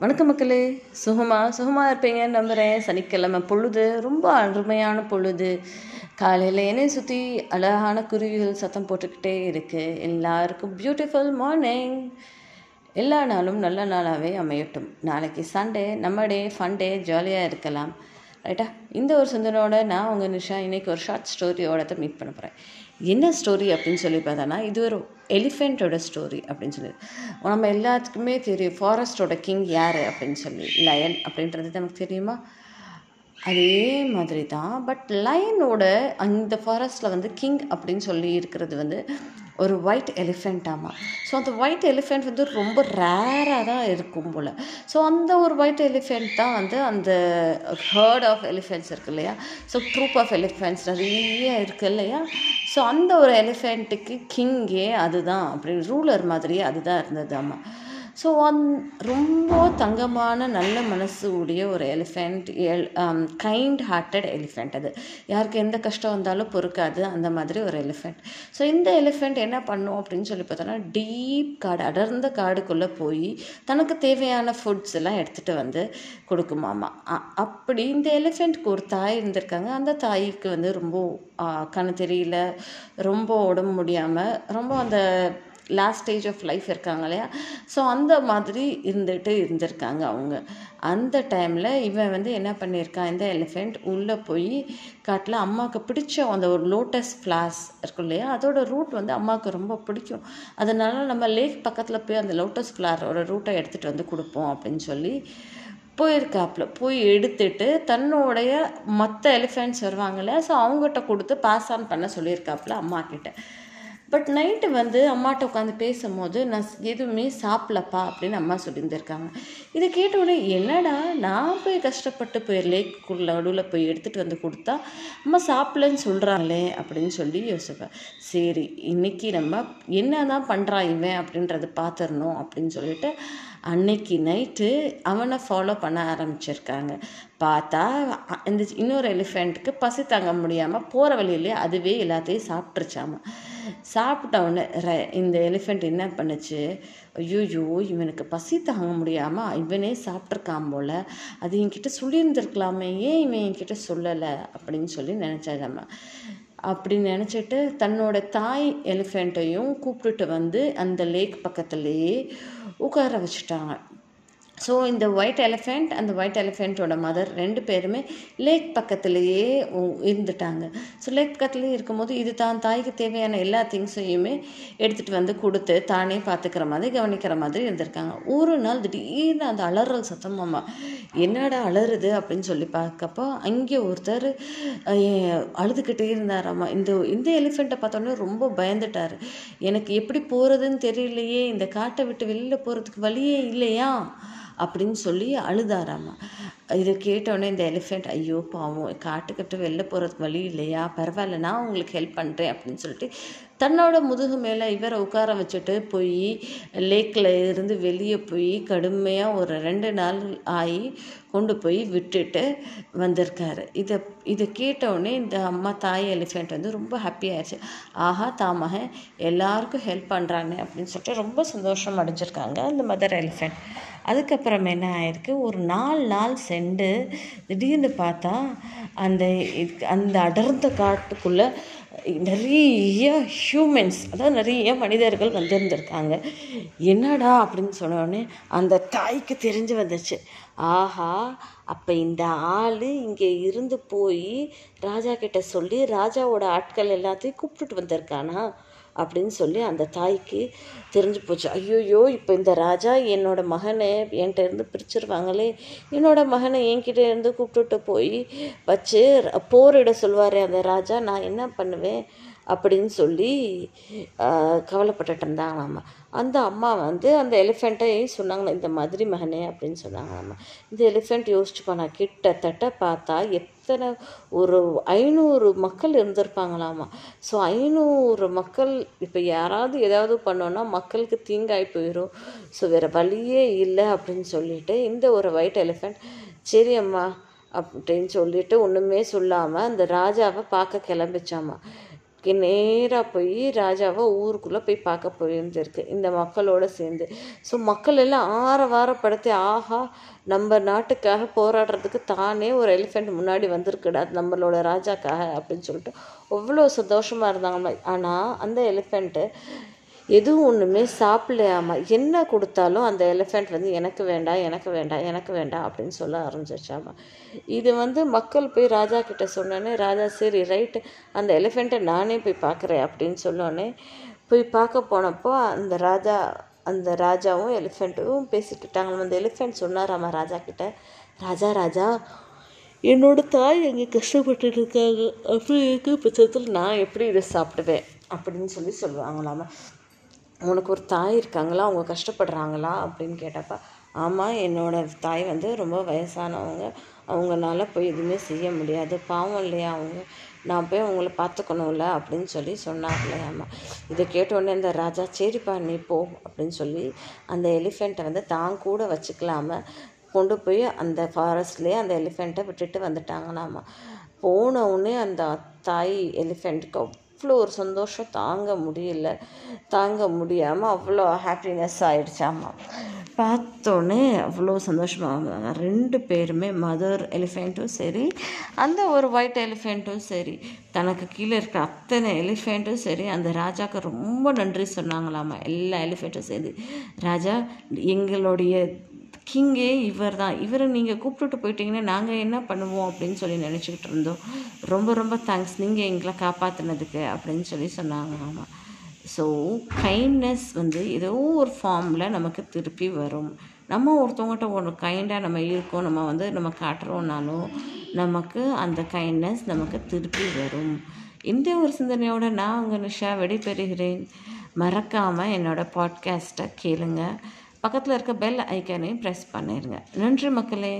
வணக்கம் மக்களே. சுகமா? சுகமாக இருப்பீங்கன்னு நம்புகிறேன் சனிக்கிழமை பொழுது ரொம்ப அருமையான பொழுது. காலையில் என்னை சுற்றி அழகான குருவிகள் சத்தம் போட்டுக்கிட்டே இருக்குது எல்லாருக்கும் பியூட்டிஃபுல் மார்னிங் எல்லா நாளும் நல்ல நாளாகவே அமையட்டும். நாளைக்கு சண்டே நம்ம டே ஃபன் டே ஜாலியாக இருக்கலாம். ரைட்டா இந்த ஒரு சிந்தனோட நான் உங்கள் நிஷா. இன்னைக்கு ஒரு ஷார்ட் ஸ்டோரியோட தான் மீட் பண்ண போகிறேன் என்ன ஸ்டோரி அப்படின்னு சொல்லி பார்த்தோன்னா இது ஒரு எலிஃபெண்ட்டோட ஸ்டோரி அப்படின்னு சொல்லி. நம்ம எல்லாத்துக்குமே தெரியும் ஃபாரஸ்டோட கிங் யார் அப்படின்னு சொல்லி லயன் அப்படின்றது. நமக்கு தெரியுமா? அதே மாதிரி தான் பட் லயனோட அந்த ஃபாரஸ்ட்டில் வந்து கிங் அப்படின்னு சொல்லி இருக்கிறது வந்து ஒரு ஒயிட் எலிஃபெண்ட்டாமா ஸோ அந்த ஒயிட் எலிஃபெண்ட் வந்து ரொம்ப ரேராக தான் இருக்கும் போல். ஸோ அந்த ஒரு ஒயிட் எலிஃபெண்ட் தான் வந்து அந்த ஹர்ட் ஆஃப் எலிஃபெண்ட்ஸ் இருக்கு இல்லையா? ஸோ ட்ரூப் ஆஃப் எலிஃபெண்ட்ஸ் நிறைய இருக்குது இல்லையா? ஸோ அந்த ஒரு எலிஃபெண்ட்டுக்கு கிங்கே அதுதான். அப்படின்னு ரூலர் மாதிரியே அதுதான் இருந்தது ஆமாம் ஸோ அந் ரொம்ப தங்கமான நல்ல மனசு உடைய ஒரு எலிஃபெண்ட் எல் கைண்ட் ஹார்ட்டட் எலிஃபெண்ட் அது. யாருக்கு எந்த கஷ்டம் வந்தாலும் பொறுக்காது அந்த மாதிரி ஒரு எலிஃபெண்ட் ஸோ இந்த எலிஃபெண்ட் என்ன பண்ணும் அப்படின்னு சொல்லி பார்த்தோன்னா டீப் காடு அடர்ந்த காடுக்குள்ளே போய் தனக்கு தேவையான ஃபுட்ஸ் எல்லாம் எடுத்துகிட்டு வந்து கொடுக்குமாமா. அப்படி இந்த எலிஃபெண்ட்க்கு ஒரு தாய் இருந்திருக்காங்க. அந்த தாய்க்கு வந்து ரொம்ப கண்ணு தெரியல ரொம்ப உடம்பு முடியாமல் ரொம்ப அந்த லாஸ்ட் ஸ்டேஜ் ஆஃப் லைஃப் இருக்காங்க இல்லையா? ஸோ அந்த மாதிரி இருந்துட்டு இருந்திருக்காங்க அவங்க. அந்த டைமில் இவன் வந்து என்ன பண்ணியிருக்கான் இந்த எலிஃபெண்ட் உள்ளே போய் காட்டில் அம்மாவுக்கு பிடிச்ச அந்த ஒரு லோட்டஸ் ஃப்ளாஸ் இருக்கும் இல்லையா? அதோட ரூட் வந்து அம்மாவுக்கு ரொம்ப பிடிக்கும். அதனால நம்ம லேக் பக்கத்தில் போய் அந்த லோட்டஸ் ஃப்ளாரோட ரூட்டை எடுத்துகிட்டு வந்து கொடுப்போம் அப்படின்னு சொல்லி போயிருக்காப்புல. போய் எடுத்துட்டு தன்னுடைய மற்ற எலிஃபெண்ட்ஸ் வருவாங்கல்ல ஸோ அவங்ககிட்ட கொடுத்து பாஸ் ஆன் பண்ண சொல்லியிருக்காப்புல அம்மா கிட்ட பட் நைட்டு வந்து அம்மாட்ட உட்காந்து பேசும்போது நான் எதுவுமே சாப்பிடலப்பா அப்படின்னு அம்மா சொல்லியிருந்திருக்காங்க. இதை கேட்ட உடனே என்னடா நான் போய் கஷ்டப்பட்டு போய் லேக்குள்ள நடுவில் போய் எடுத்துகிட்டு வந்து கொடுத்தா அம்மா சாப்பிடலன்னு சொல்கிறாங்களே அப்படின்னு சொல்லி யோசிப்பேன் சரி இன்னைக்கு நம்ம என்ன தான் பண்ணுறான் இவன் அப்படின்றத பார்த்துடணும் அப்படின்னு சொல்லிட்டு அன்னைக்கு நைட்டு அவனை ஃபாலோ பண்ண ஆரம்பிச்சிருக்காங்க. பார்த்தா இந்த இன்னொரு எலிஃபெண்ட்டுக்கு பசி தாங்க முடியாமல் போகிற வழியிலே அதுவே எல்லாத்தையும் சாப்பிட்ருச்சாமா சாப்பிட்டவொடனே இந்த எலிஃபெண்ட் என்ன பண்ணுச்சு? ஐயோயோ இவனுக்கு பசி தாங்க முடியாமல் இவனே சாப்பிட்ருக்கான் போல். அது என்கிட்ட சொல்லியிருந்துருக்கலாமே. ஏன் இவன் என்கிட்ட சொல்லலை? அப்படின்னு சொல்லி நினச்சாதாம்மா அப்படி நினச்சிட்டு தன்னோட தாய் எலிஃபெண்ட்டையும் கூப்பிட்டுட்டு வந்து அந்த லேக் பக்கத்துலேயே உட்கார வச்சுட்டாங்க. ஸோ இந்த ஒயிட் எலிஃபெண்ட் அந்த ஒயிட் எலிஃபெண்ட்டோட மதர் ரெண்டு பேருமே லேக் பக்கத்துலேயே இருந்துட்டாங்க. ஸோ லேக் பக்கத்துலேயே இருக்கும்போது இது தான் தாய்க்கு தேவையான எல்லா திங்ஸையுமே எடுத்துகிட்டு வந்து கொடுத்து தானே பார்த்துக்கிற மாதிரி கவனிக்கிற மாதிரி இருந்திருக்காங்க. ஒரு நாள் திடீர்னு அந்த அலறல் சத்தம் என்னடா அலறுது? அப்படின்னு சொல்லி பார்க்கப்போ அங்கே ஒருத்தர் அழுதுகிட்டே இருந்தாராம்மா. இந்த இந்த எலிஃபெண்ட்டை பார்த்தோன்னே ரொம்ப பயந்துட்டார். எனக்கு எப்படி போகிறதுன்னு தெரியலையே இந்த காட்டை விட்டு வெளியில் போகிறதுக்கு வழியே இல்லையா? அப்படின்னு சொல்லி அழுதாராமா. இதை கேட்டோடனே இந்த எலிஃபெண்ட் ஐயோ பாவம் காட்டுக்கிட்ட வெளில போகிறதுக்கு வழி இல்லையா? பரவாயில்ல நான் உங்களுக்கு ஹெல்ப் பண்ணுறேன் அப்படின்னு சொல்லிட்டு தன்னோட முதுகு மேலே இவரை உட்கார வச்சுட்டு போய் லேக்கில் இருந்து வெளியே போய் கடுமையாக ஒரு ரெண்டு நாள் ஆகி கொண்டு போய் விட்டுட்டு வந்திருக்காரு. இதை இதை கேட்டவுடனே இந்த அம்மா தாய் எலிஃபெண்ட் வந்து ரொம்ப ஹாப்பி ஆயிடுச்சு ஆஹா தாமக எல்லாருக்கும் ஹெல்ப் பண்ணுறாங்க அப்படின்னு சொல்லிட்டு ரொம்ப சந்தோஷம் அடைஞ்சிருக்காங்க அந்த மதர் எலிஃபெண்ட் அதுக்கப்புறம் என்ன ஆயிருக்கு? ஒரு நாலு நாள் சென்று திடீர்னு பார்த்தா அந்த அந்த அடர்ந்த காட்டுக்குள்ளே நிறைய ஹியூமன்ஸ் அதாவது நிறைய மனிதர்கள் வந்திருந்திருக்காங்க. என்னடா அப்படின்னு சொன்னோடனே அந்த தாய்க்கு தெரிஞ்சு வந்துச்சு ஆஹா அப்போ இந்த ஆள் இங்கே இருந்து போய் ராஜா கிட்ட சொல்லி ராஜாவோட ஆட்கள் எல்லாத்தையும் கூப்பிட்டுட்டு வந்திருக்கானா? அப்படின்னு சொல்லி அந்த தாய்க்கு தெரிஞ்சு போச்சு. ஐயோயோ இப்போ இந்த ராஜா என்னோட மகனை என்கிட்ட இருந்து பிரிச்சிருவாங்களே. என்னோட மகனை என்கிட்ட இருந்து கூப்பிட்டுட்டு போய் வச்சு போரிட சொல்வார் அந்த ராஜா. நான் என்ன பண்ணுவேன்? அப்படின்னு சொல்லி கவலைப்பட்டுட்டு இருந்தாங்களாம்மா அந்த அம்மா வந்து அந்த எலிஃபெண்ட்டையும் சொன்னாங்களா இந்த மாதிரி மகனே அப்படின்னு சொன்னாங்களாம்மா இந்த எலிஃபெண்ட் யோசிச்சு போனா கிட்டத்தட்ட பார்த்தா எத்தனை ஒரு ஐநூறு மக்கள் இருந்திருப்பாங்களாமா. ஸோ ஐநூறு மக்கள் இப்போ யாராவது ஏதாவது பண்ணோன்னா மக்களுக்கு தீங்காய் போயிடும் ஸோ வேறு வழியே இல்லை அப்படின்னு சொல்லிட்டு இந்த ஒரு ஒயிட் எலிஃபெண்ட் சரி அம்மா அப்படின்னு சொல்லிட்டு ஒன்றுமே சொல்லாமல் அந்த ராஜாவை பார்க்க கிளம்பிச்சாமா. நேராக போய் ராஜாவை ஊருக்குள்ளே போய் பார்க்க போயிருந்துருக்கு. இந்த மக்களோட சேர்ந்து. ஸோ மக்கள் எல்லாம் ஆரவாரப்படுத்தி ஆஹா நம்ம நாட்டுக்காக போராடுறதுக்கு தானே ஒரு எலிஃபெண்ட் முன்னாடி வந்திருக்குடா நம்மளோட ராஜாக்காக அப்படின்னு சொல்லிட்டு. அவ்வளோ சந்தோஷமாக இருந்தாங்க. ஆனால் அந்த எலிஃபெண்ட்டு எதுவும் ஒன்றுமே சாப்பிடலையாமா என்ன கொடுத்தாலும் அந்த எலிஃபெண்ட் வந்து எனக்கு வேண்டாம் எனக்கு வேண்டாம் எனக்கு வேண்டாம் அப்படின்னு சொல்ல ஆரம்பிச்சிருச்சாமா இது வந்து மக்கள் போய் ராஜா கிட்ட சொன்னோன்னே ராஜா சரி ரைட்டு அந்த எலிஃபெண்ட்டை நானே போய் பார்க்குறேன் அப்படின்னு சொன்னோன்னே போய் பார்க்க போனப்போ அந்த ராஜா அந்த ராஜாவும் எலிஃபெண்ட்டும் பேசிக்கிட்டாங்க அந்த எலிஃபெண்ட் சொன்னாராமா ராஜா கிட்ட ராஜா ராஜா என்னோட தாய் எங்கே கஷ்டப்பட்டு இருக்காங்க அப்படி இருக்க பட்சத்தில் நான் எப்படி இதை சாப்பிடுவேன்? அப்படின்னு சொல்லி சொல்லுவாங்களாமா உனக்கு ஒரு தாய் இருக்காங்களா? அவங்க கஷ்டப்படுறாங்களா? அப்படின்னு கேட்டப்ப ஆமாம் என்னோடய தாய் வந்து ரொம்ப வயசானவங்க. அவங்களால போய் எதுவுமே செய்ய முடியாது. பாவம் இல்லையா அவங்க? நான் போய் அவங்கள பார்த்துக்கணும்ல? அப்படின்னு சொல்லி சொன்னார்லையாம்மா இதை கேட்டோடனே இந்த ராஜா சரிப்பா நீ போ அப்படின்னு சொல்லி அந்த எலிஃபெண்ட்டை வந்து தான் கூட வச்சுக்கலாம கொண்டு போய் அந்த ஃபாரஸ்ட்லேயே அந்த எலிஃபெண்ட்டை விட்டுட்டு வந்துட்டாங்களாமா. போன உடனே அந்த தாய் எலிஃபெண்ட்டுக்கு அவ்வளோ ஒரு சந்தோஷம் தாங்க முடியல. தாங்க முடியாமல் அவ்வளோ ஹாப்பினஸ் ஆயிடுச்சாமா பார்த்தோன்னே அவ்வளோ சந்தோஷமாக ரெண்டு பேருமே மதர் எலிஃபெண்ட்டும் சரி அந்த ஒரு ஒயிட் எலிஃபெண்ட்டும் சரி தனக்கு கீழே இருக்க அத்தனை எலிஃபெண்ட்டும் சரி அந்த ராஜாவுக்கு ரொம்ப நன்றி சொன்னாங்களாமா எல்லா எலிஃபெண்ட்டும் சரி. ராஜா எங்களுடைய கிங்கே இவர் தான். இவரை நீங்கள் கூப்பிட்டுட்டு போயிட்டீங்கன்னா நாங்கள் என்ன பண்ணுவோம் அப்படின்னு சொல்லி நினச்சிக்கிட்டு இருந்தோம். ரொம்ப ரொம்ப தேங்க்ஸ் நீங்கள் எங்களை காப்பாற்றினதுக்கு அப்படின்னு சொல்லி சொன்னாங்க. ஆமாம் ஸோ கைண்ட்னஸ் வந்து ஏதோ ஒரு ஃபார்மில் நமக்கு திருப்பி வரும். நம்ம ஒருத்தவங்ககிட்ட ஒரு கைண்டாக நம்ம இருக்கோம் நம்ம வந்து நம்ம காட்டுறோம்னாலும் நமக்கு அந்த கைண்ட்னஸ் நமக்கு திருப்பி வரும். இந்த ஒரு சிந்தனையோடு நான் உங்கள் நிஷா விடைபெறுகிறேன். மறக்காமல் என்னோடய பாட்காஸ்ட்டை கேளுங்கள் பக்கத்தில் இருக்க பெல் ஐக்கானையும் ப்ரெஸ் பண்ணிடுங்க நன்றி மக்களே.